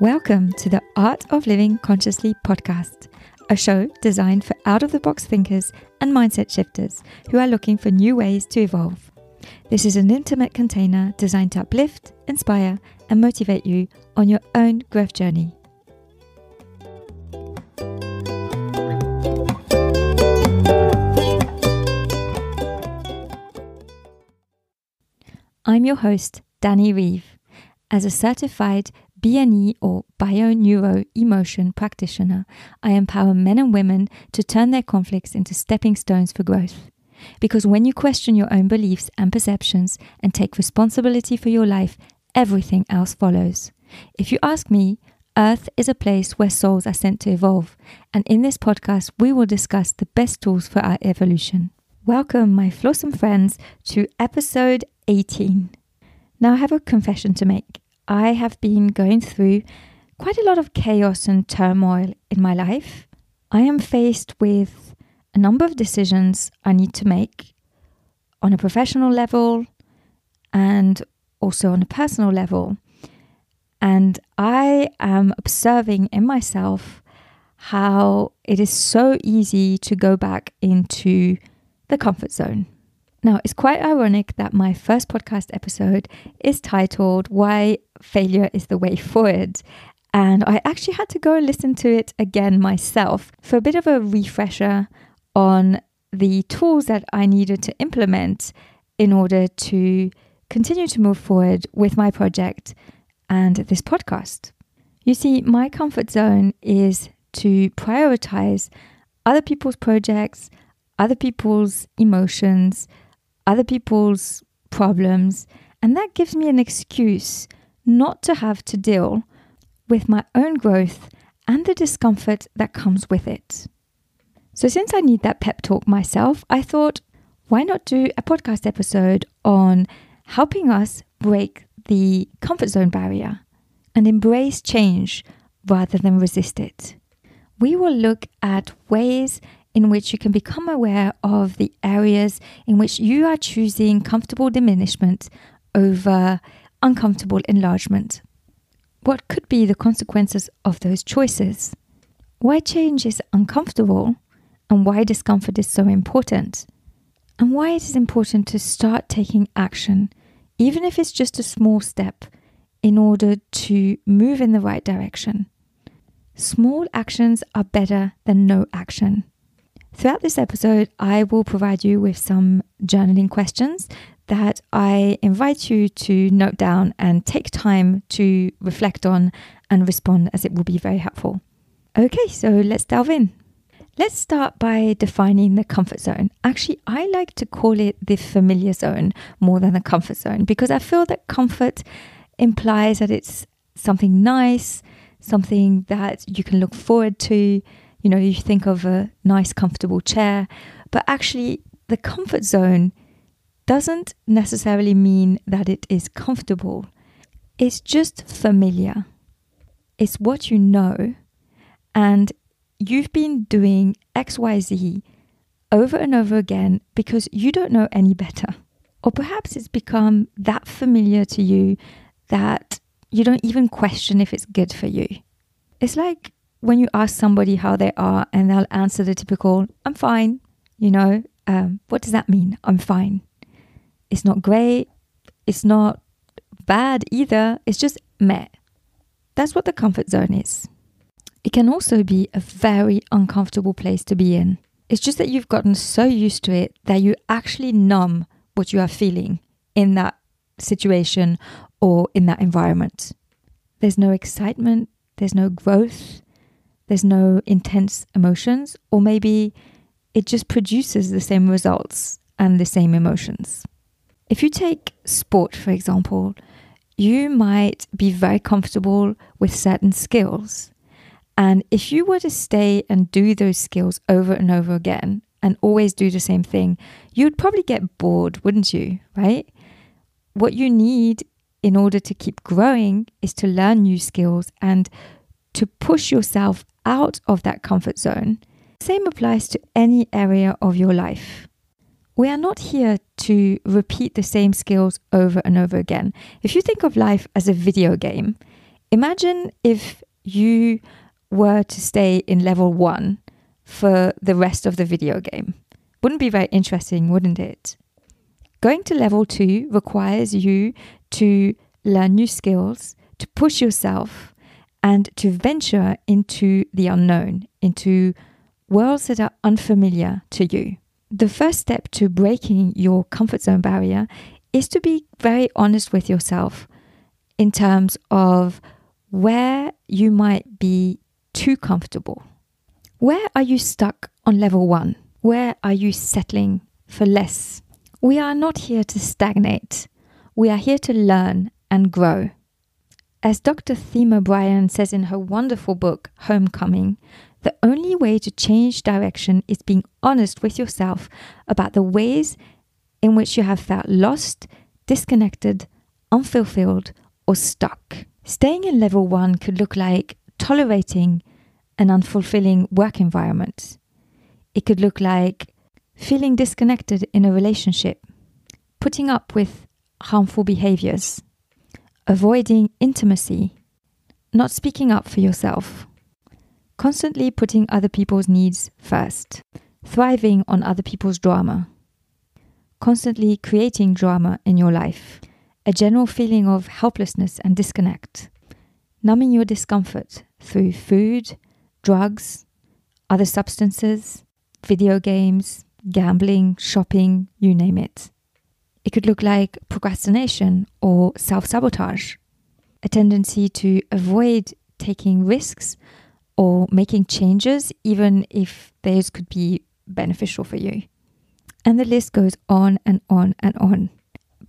Welcome to the Art of Living Consciously podcast, a show designed for out of the box thinkers and mindset shifters who are looking for new ways to evolve. This is an intimate container designed to uplift, inspire, and motivate you on your own growth journey. I'm your host, Dannie Reeve. As a certified BNE or Bio Neuro Emotion practitioner, I empower men and women to turn their conflicts into stepping stones for growth. Because when you question your own beliefs and perceptions and take responsibility for your life, everything else follows. If you ask me, Earth is a place where souls are sent to evolve, and in this podcast, we will discuss the best tools for our evolution. Welcome, my flawsome friends, to episode 18. Now, I have a confession to make. I have been going through quite a lot of chaos and turmoil in my life. I am faced with a number of decisions I need to make on a professional level and also on a personal level. And I am observing in myself how it is so easy to go back into the comfort zone. Now, it's quite ironic that my first podcast episode is titled Why Failure is the Way Forward. And I actually had to go listen to it again myself for a bit of a refresher on the tools that I needed to implement in order to continue to move forward with my project and this podcast. You see, my comfort zone is to prioritize other people's projects, other people's emotions, other people's problems, and that gives me an excuse not to have to deal with my own growth and the discomfort that comes with it. So, since I need that pep talk myself, I thought, why not do a podcast episode on helping us break the comfort zone barrier and embrace change rather than resist it? We will look at ways in which you can become aware of the areas in which you are choosing comfortable diminishment over uncomfortable enlargement. What could be the consequences of those choices? Why change is uncomfortable and why discomfort is so important, and why it is important to start taking action, even if it's just a small step, in order to move in the right direction. Small actions are better than no action. Throughout this episode, I will provide you with some journaling questions that I invite you to note down and take time to reflect on and respond, as it will be very helpful. Okay, so let's delve in. Let's start by defining the comfort zone. Actually, I like to call it the familiar zone more than the comfort zone because I feel that comfort implies that it's something nice, something that you can look forward to, you know, you think of a nice, comfortable chair, but actually, the comfort zone doesn't necessarily mean that it is comfortable. It's just familiar. It's what you know, and you've been doing XYZ over and over again because you don't know any better. Or perhaps it's become that familiar to you that you don't even question if it's good for you. It's like when you ask somebody how they are and they'll answer the typical, I'm fine, you know, um, what does that mean? I'm fine. It's not great. It's not bad either. It's just meh. That's what the comfort zone is. It can also be a very uncomfortable place to be in. It's just that you've gotten so used to it that you actually numb what you are feeling in that situation or in that environment. There's no excitement, there's no growth, there's no intense emotions, or maybe it just produces the same results and the same emotions. If you take sport, for example, you might be very comfortable with certain skills. And if you were to stay and do those skills over and over again and always do the same thing, you'd probably get bored, wouldn't you? Right? What you need in order to keep growing is to learn new skills and to push yourself out of that comfort zone. Same applies to any area of your life. We are not here to repeat the same skills over and over again. If you think of life as a video game, Imagine if you were to stay in level one for the rest of the video game. Wouldn't be very interesting, wouldn't it? Going to level two requires you to learn new skills, to push yourself, and to venture into the unknown, into worlds that are unfamiliar to you. The first step to breaking your comfort zone barrier is to be very honest with yourself in terms of where you might be too comfortable. Where are you stuck on level one? Where are you settling for less? We are not here to stagnate. We are here to learn and grow. As Dr. Thema Bryant says in her wonderful book, Homecoming, the only way to change direction is being honest with yourself about the ways in which you have felt lost, disconnected, unfulfilled, or stuck. Staying in level one could look like tolerating an unfulfilling work environment. It could look like feeling disconnected in a relationship, putting up with harmful behaviors, avoiding intimacy, not speaking up for yourself, constantly putting other people's needs first, thriving on other people's drama, constantly creating drama in your life, a general feeling of helplessness and disconnect, numbing your discomfort through food, drugs, other substances, video games, gambling, shopping, you name it. It could look like procrastination or self sabotage, a tendency to avoid taking risks or making changes, even if those could be beneficial for you. And the list goes on and on and on.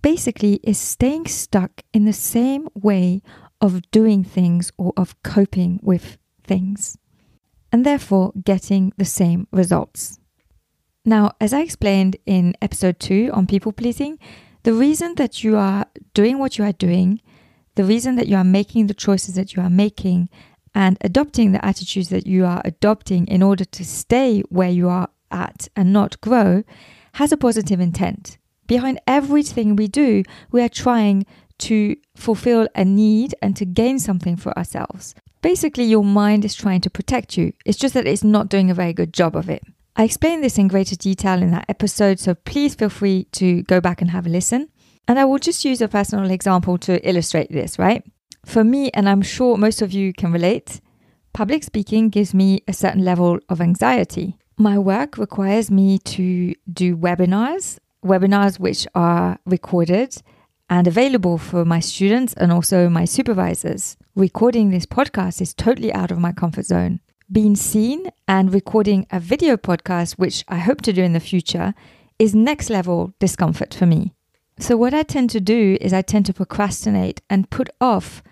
Basically, is staying stuck in the same way of doing things or of coping with things, and therefore getting the same results. Now, as I explained in episode two on people pleasing, the reason that you are doing what you are doing, the reason that you are making the choices that you are making, and adopting the attitudes that you are adopting in order to stay where you are at and not grow has a positive intent. Behind everything we do, we are trying to fulfill a need and to gain something for ourselves. Basically, your mind is trying to protect you. It's just that it's not doing a very good job of it. I explained this in greater detail in that episode, so please feel free to go back and have a listen. And I will just use a personal example to illustrate this, right? For me, and I'm sure most of you can relate, public speaking gives me a certain level of anxiety. My work requires me to do webinars, webinars which are recorded and available for my students and also my supervisors. Recording this podcast is totally out of my comfort zone being seen and recording a video podcast, which I hope to do in the future, is next level discomfort for me. So, what I tend to do is I tend to procrastinate and put off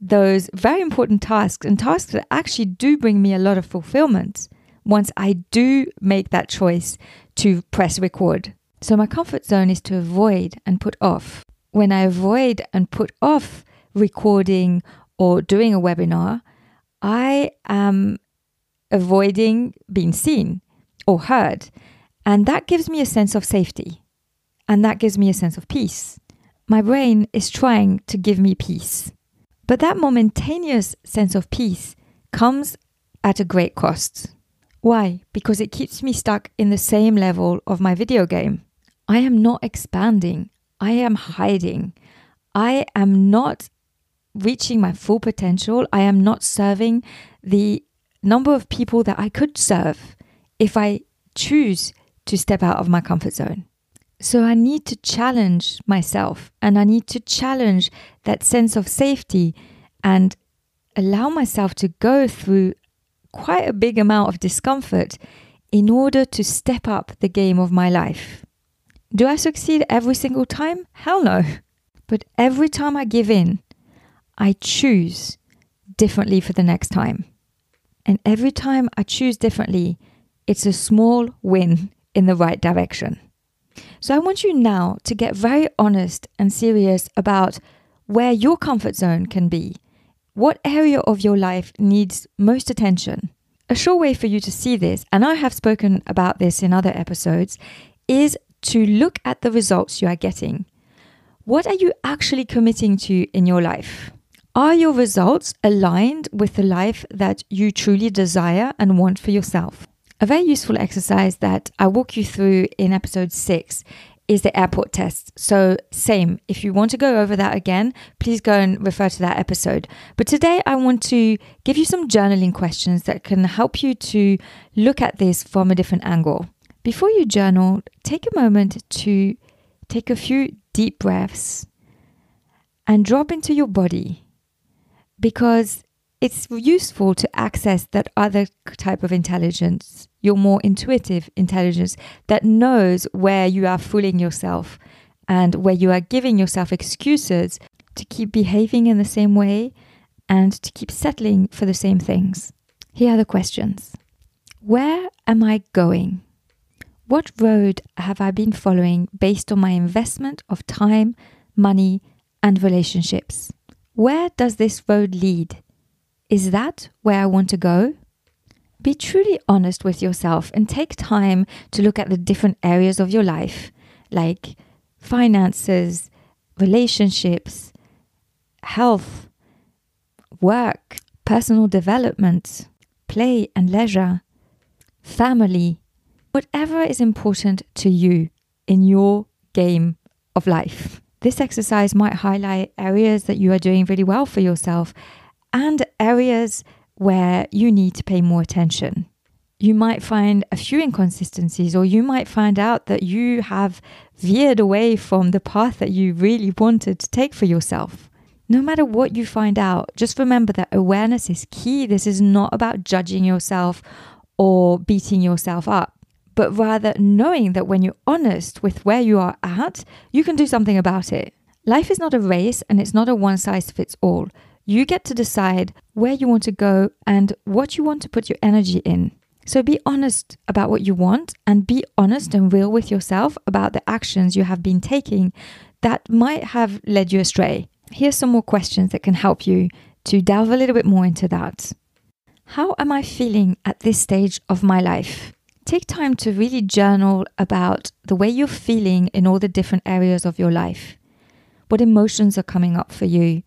those very important tasks and tasks that actually do bring me a lot of fulfillment once I do make that choice to press record. So, my comfort zone is to avoid and put off. When I avoid and put off recording or doing a webinar, I am avoiding being seen or heard. And that gives me a sense of safety. And that gives me a sense of peace. My brain is trying to give me peace. But that momentaneous sense of peace comes at a great cost. Why? Because it keeps me stuck in the same level of my video game. I am not expanding. I am hiding. I am not reaching my full potential. I am not serving the number of people that I could serve if I choose to step out of my comfort zone. So I need to challenge myself and I need to challenge that sense of safety and allow myself to go through quite a big amount of discomfort in order to step up the game of my life. Do I succeed every single time? Hell no. But every time I give in, I choose differently for the next time. And every time I choose differently, it's a small win in the right direction. So I want you now to get very honest and serious about where your comfort zone can be. What area of your life needs most attention? A sure way for you to see this, and I have spoken about this in other episodes, is to look at the results you are getting. What are you actually committing to in your life? Are your results aligned with the life that you truly desire and want for yourself? A very useful exercise that I walk you through in episode six is the airport test. So, same, if you want to go over that again, please go and refer to that episode. But today, I want to give you some journaling questions that can help you to look at this from a different angle. Before you journal, take a moment to take a few deep breaths and drop into your body because it's useful to access that other type of intelligence, your more intuitive intelligence that knows where you are fooling yourself and where you are giving yourself excuses to keep behaving in the same way and to keep settling for the same things. Here are the questions Where am I going? What road have I been following based on my investment of time, money, and relationships? Where does this road lead? Is that where I want to go? Be truly honest with yourself and take time to look at the different areas of your life, like finances, relationships, health, work, personal development, play and leisure, family, whatever is important to you in your game of life. This exercise might highlight areas that you are doing really well for yourself and areas where you need to pay more attention. You might find a few inconsistencies, or you might find out that you have veered away from the path that you really wanted to take for yourself. No matter what you find out, just remember that awareness is key. This is not about judging yourself or beating yourself up, but rather knowing that when you're honest with where you are at, you can do something about it. Life is not a race and it's not a one size fits all. You get to decide where you want to go and what you want to put your energy in. So be honest about what you want and be honest and real with yourself about the actions you have been taking that might have led you astray. Here's some more questions that can help you to delve a little bit more into that. How am I feeling at this stage of my life? Take time to really journal about the way you're feeling in all the different areas of your life. What emotions are coming up for you?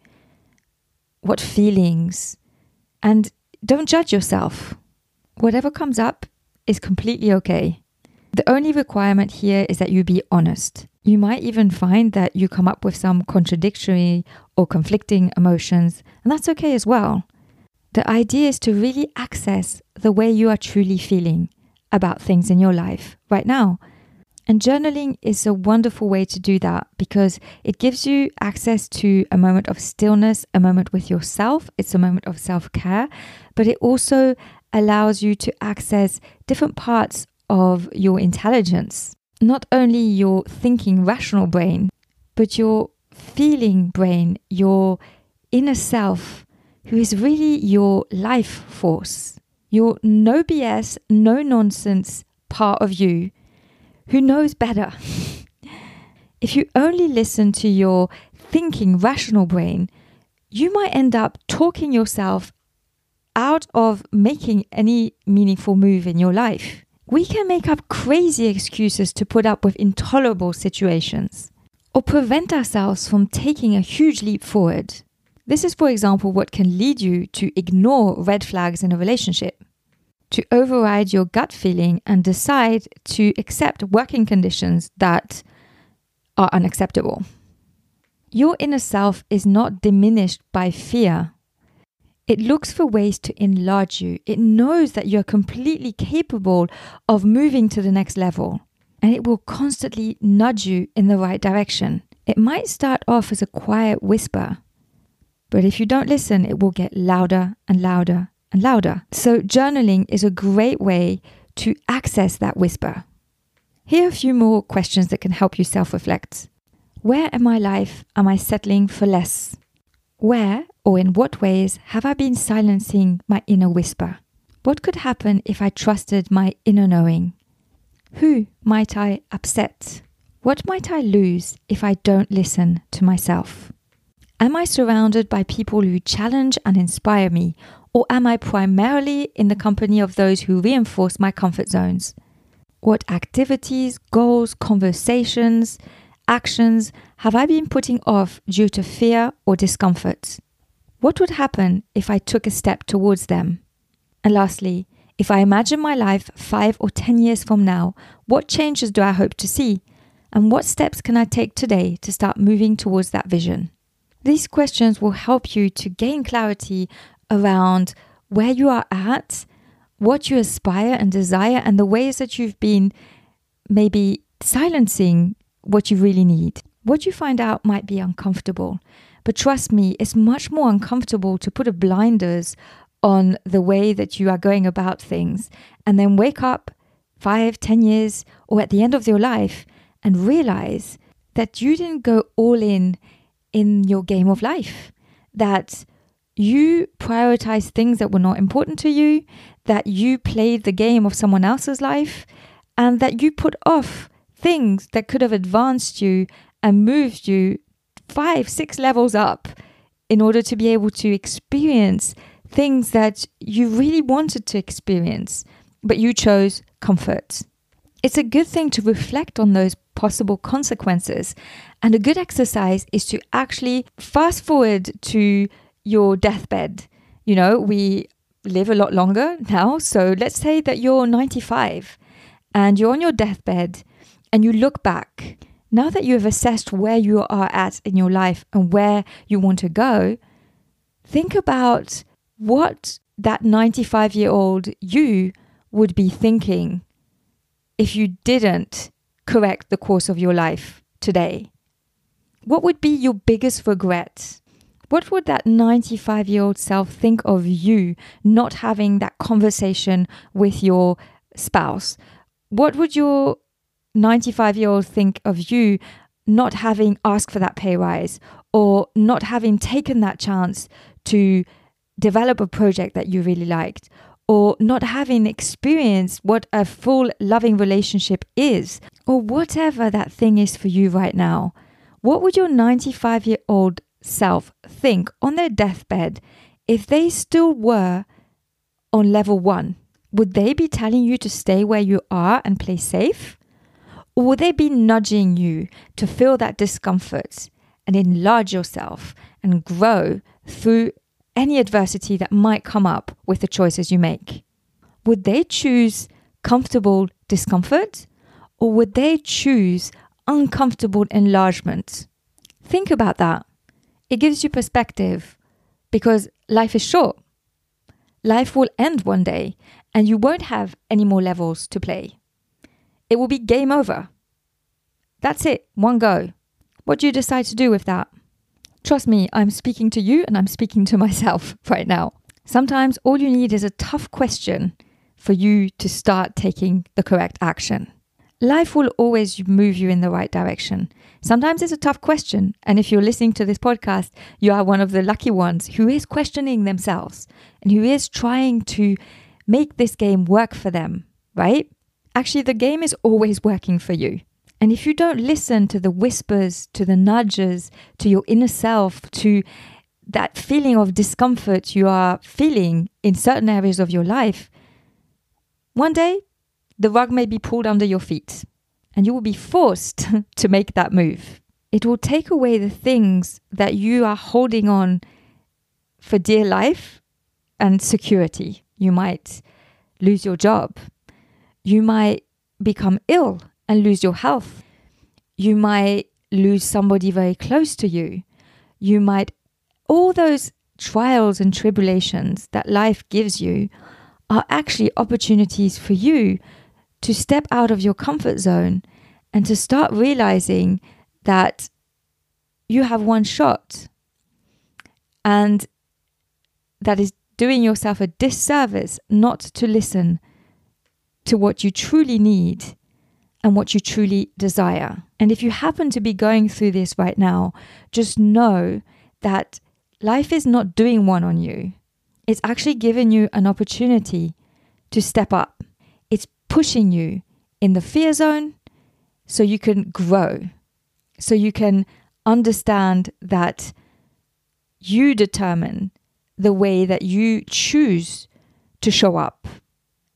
what feelings, and don't judge yourself. Whatever comes up is completely okay. The only requirement here is that you be honest. You might even find that you come up with some contradictory or conflicting emotions, and that's okay as well. The idea is to really access the way you are truly feeling about things in your life right now and journaling is a wonderful way to do that because it gives you access to a moment of stillness, a moment with yourself. It's a moment of self care, but it also allows you to access different parts of your intelligence. Not only your thinking, rational brain, but your feeling brain, your inner self, who is really your life force, your no BS, no nonsense part of you who knows better. if you only listen to your thinking, rational brain, you might end up talking yourself out of making any meaningful move in your life. We can make up crazy excuses to put up with intolerable situations or prevent ourselves from taking a huge leap forward. This is, for example, what can lead you to ignore red flags in a relationship to override your gut feeling and decide to accept working conditions that are unacceptable. Your inner self is not diminished by fear. It looks for ways to enlarge you. It knows that you're completely capable of moving to the next level, and it will constantly nudge you in the right direction. It might start off as a quiet whisper, but if you don't listen, it will get louder and louder and louder. So, journaling is a great way to access that whisper. Here are a few more questions that can help you self reflect. Where in my life am I settling for less? Where or in what ways have I been silencing my inner whisper? What could happen if I trusted my inner knowing? Who might I upset? What might I lose if I don't listen to myself? Am I surrounded by people who challenge and inspire me, or am I primarily in the company of those who reinforce my comfort zones? What activities, goals, conversations, actions have I been putting off due to fear or discomfort? What would happen if I took a step towards them? And lastly, if I imagine my life five or 10 years from now, what changes do I hope to see? And what steps can I take today to start moving towards that vision? These questions will help you to gain clarity around where you are at, what you aspire and desire, and the ways that you've been maybe silencing what you really need. What you find out might be uncomfortable, but trust me, it's much more uncomfortable to put a blinders on the way that you are going about things and then wake up five, ten years, or at the end of your life and realize that you didn't go all in in your game of life, that you prioritized things that were not important to you, that you played the game of someone else's life, and that you put off things that could have advanced you and moved you five, six levels up in order to be able to experience things that you really wanted to experience, but you chose comfort. It's a good thing to reflect on those possible consequences. And a good exercise is to actually fast forward to your deathbed. You know, we live a lot longer now. So let's say that you're 95 and you're on your deathbed and you look back. Now that you have assessed where you are at in your life and where you want to go, think about what that 95 year old you would be thinking if you didn't correct the course of your life today? What would be your biggest regret? What would that 95 year old self think of you not having that conversation with your spouse? What would your 95 year old think of you not having asked for that pay rise or not having taken that chance to develop a project that you really liked or not having experienced what a full loving relationship is, or whatever that thing is for you right now, what would your 95 year old self think on their deathbed if they still were on level one? Would they be telling you to stay where you are and play safe? Or would they be nudging you to feel that discomfort and enlarge yourself and grow through any adversity that might come up with the choices you make? Would they choose comfortable discomfort or would they choose uncomfortable enlargement? Think about that. It gives you perspective because life is short. Life will end one day and you won't have any more levels to play. It will be game over. That's it, one go. What do you decide to do with that? Trust me, I'm speaking to you and I'm speaking to myself right now. Sometimes all you need is a tough question for you to start taking the correct action. Life will always move you in the right direction. Sometimes it's a tough question. And if you're listening to this podcast, you are one of the lucky ones who is questioning themselves and who is trying to make this game work for them, right? Actually, the game is always working for you. And if you don't listen to the whispers, to the nudges, to your inner self, to that feeling of discomfort you are feeling in certain areas of your life, one day the rug may be pulled under your feet and you will be forced to make that move. It will take away the things that you are holding on for dear life and security. You might lose your job. You might become ill and lose your health. You might lose somebody very close to you. You might, all those trials and tribulations that life gives you are actually opportunities for you to step out of your comfort zone and to start realizing that you have one shot and that is doing yourself a disservice not to listen to what you truly need and what you truly desire. And if you happen to be going through this right now, just know that life is not doing one on you. It's actually giving you an opportunity to step up. It's pushing you in the fear zone so you can grow, so you can understand that you determine the way that you choose to show up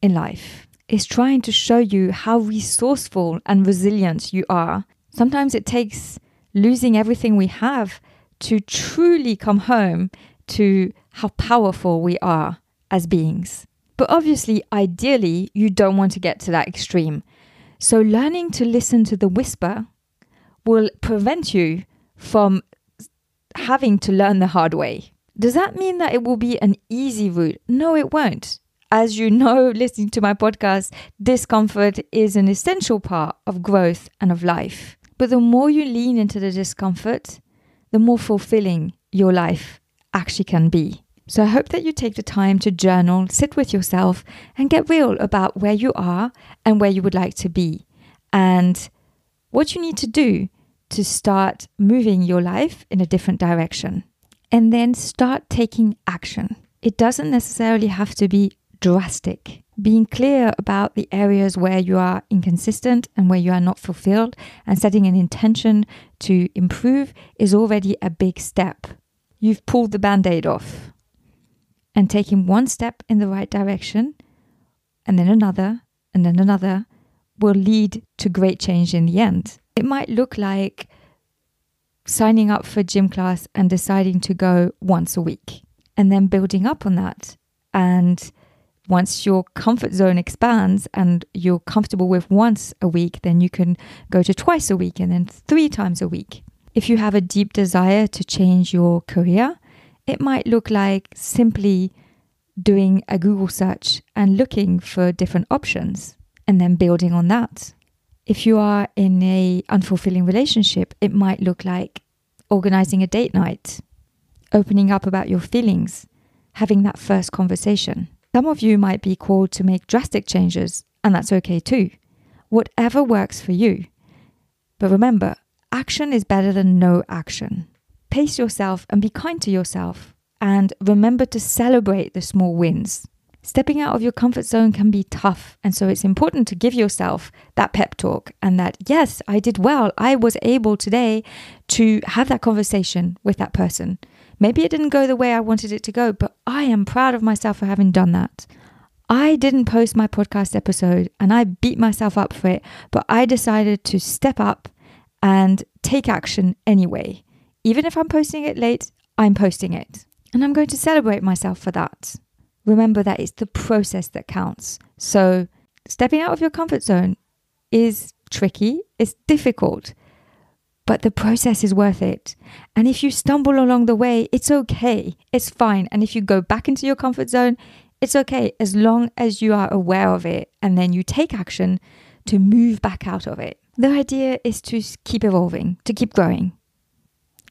in life is trying to show you how resourceful and resilient you are. Sometimes it takes losing everything we have to truly come home to how powerful we are as beings. But obviously, ideally, you don't want to get to that extreme. So, learning to listen to the whisper will prevent you from having to learn the hard way. Does that mean that it will be an easy route? No, it won't. As you know, listening to my podcast, discomfort is an essential part of growth and of life. But the more you lean into the discomfort, the more fulfilling your life actually can be. So I hope that you take the time to journal, sit with yourself, and get real about where you are and where you would like to be, and what you need to do to start moving your life in a different direction. And then start taking action. It doesn't necessarily have to be drastic. Being clear about the areas where you are inconsistent and where you are not fulfilled and setting an intention to improve is already a big step. You've pulled the band aid off. And taking one step in the right direction and then another and then another will lead to great change in the end. It might look like signing up for gym class and deciding to go once a week and then building up on that and once your comfort zone expands and you're comfortable with once a week, then you can go to twice a week and then three times a week. If you have a deep desire to change your career, it might look like simply doing a Google search and looking for different options and then building on that. If you are in a unfulfilling relationship, it might look like organizing a date night, opening up about your feelings, having that first conversation. Some of you might be called to make drastic changes, and that's okay too. Whatever works for you. But remember, action is better than no action. Pace yourself and be kind to yourself. And remember to celebrate the small wins. Stepping out of your comfort zone can be tough. And so it's important to give yourself that pep talk and that, yes, I did well. I was able today to have that conversation with that person. Maybe it didn't go the way I wanted it to go, but I am proud of myself for having done that. I didn't post my podcast episode and I beat myself up for it, but I decided to step up and take action anyway. Even if I'm posting it late, I'm posting it. And I'm going to celebrate myself for that. Remember that it's the process that counts. So, stepping out of your comfort zone is tricky, it's difficult, but the process is worth it. And if you stumble along the way, it's okay. It's fine. And if you go back into your comfort zone, it's okay as long as you are aware of it and then you take action to move back out of it. The idea is to keep evolving, to keep growing.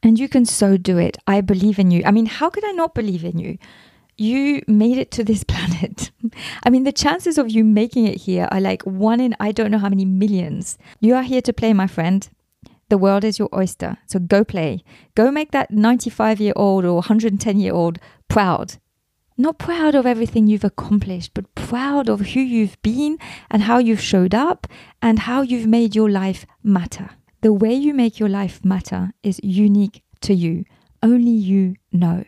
And you can so do it. I believe in you. I mean, how could I not believe in you? You made it to this planet. I mean, the chances of you making it here are like one in I don't know how many millions. You are here to play, my friend. The world is your oyster. So go play. Go make that 95 year old or 110 year old proud. Not proud of everything you've accomplished, but proud of who you've been and how you've showed up and how you've made your life matter. The way you make your life matter is unique to you. Only you know.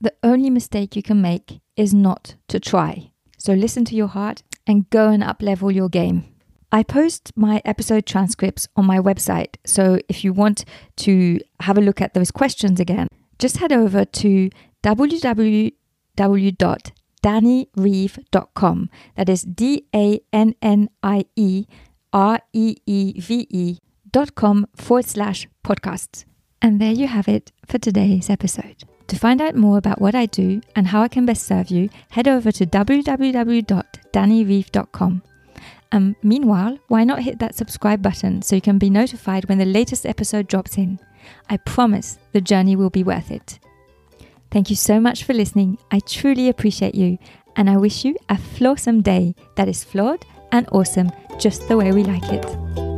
The only mistake you can make is not to try. So listen to your heart and go and uplevel your game. I post my episode transcripts on my website. So if you want to have a look at those questions again, just head over to www.danniereeve.com. That is D A N N I E R E E V E dot com forward slash podcasts. And there you have it for today's episode. To find out more about what I do and how I can best serve you, head over to www.danniereeve.com. Um, meanwhile, why not hit that subscribe button so you can be notified when the latest episode drops in? I promise the journey will be worth it. Thank you so much for listening. I truly appreciate you, and I wish you a flawsome day that is flawed and awesome just the way we like it.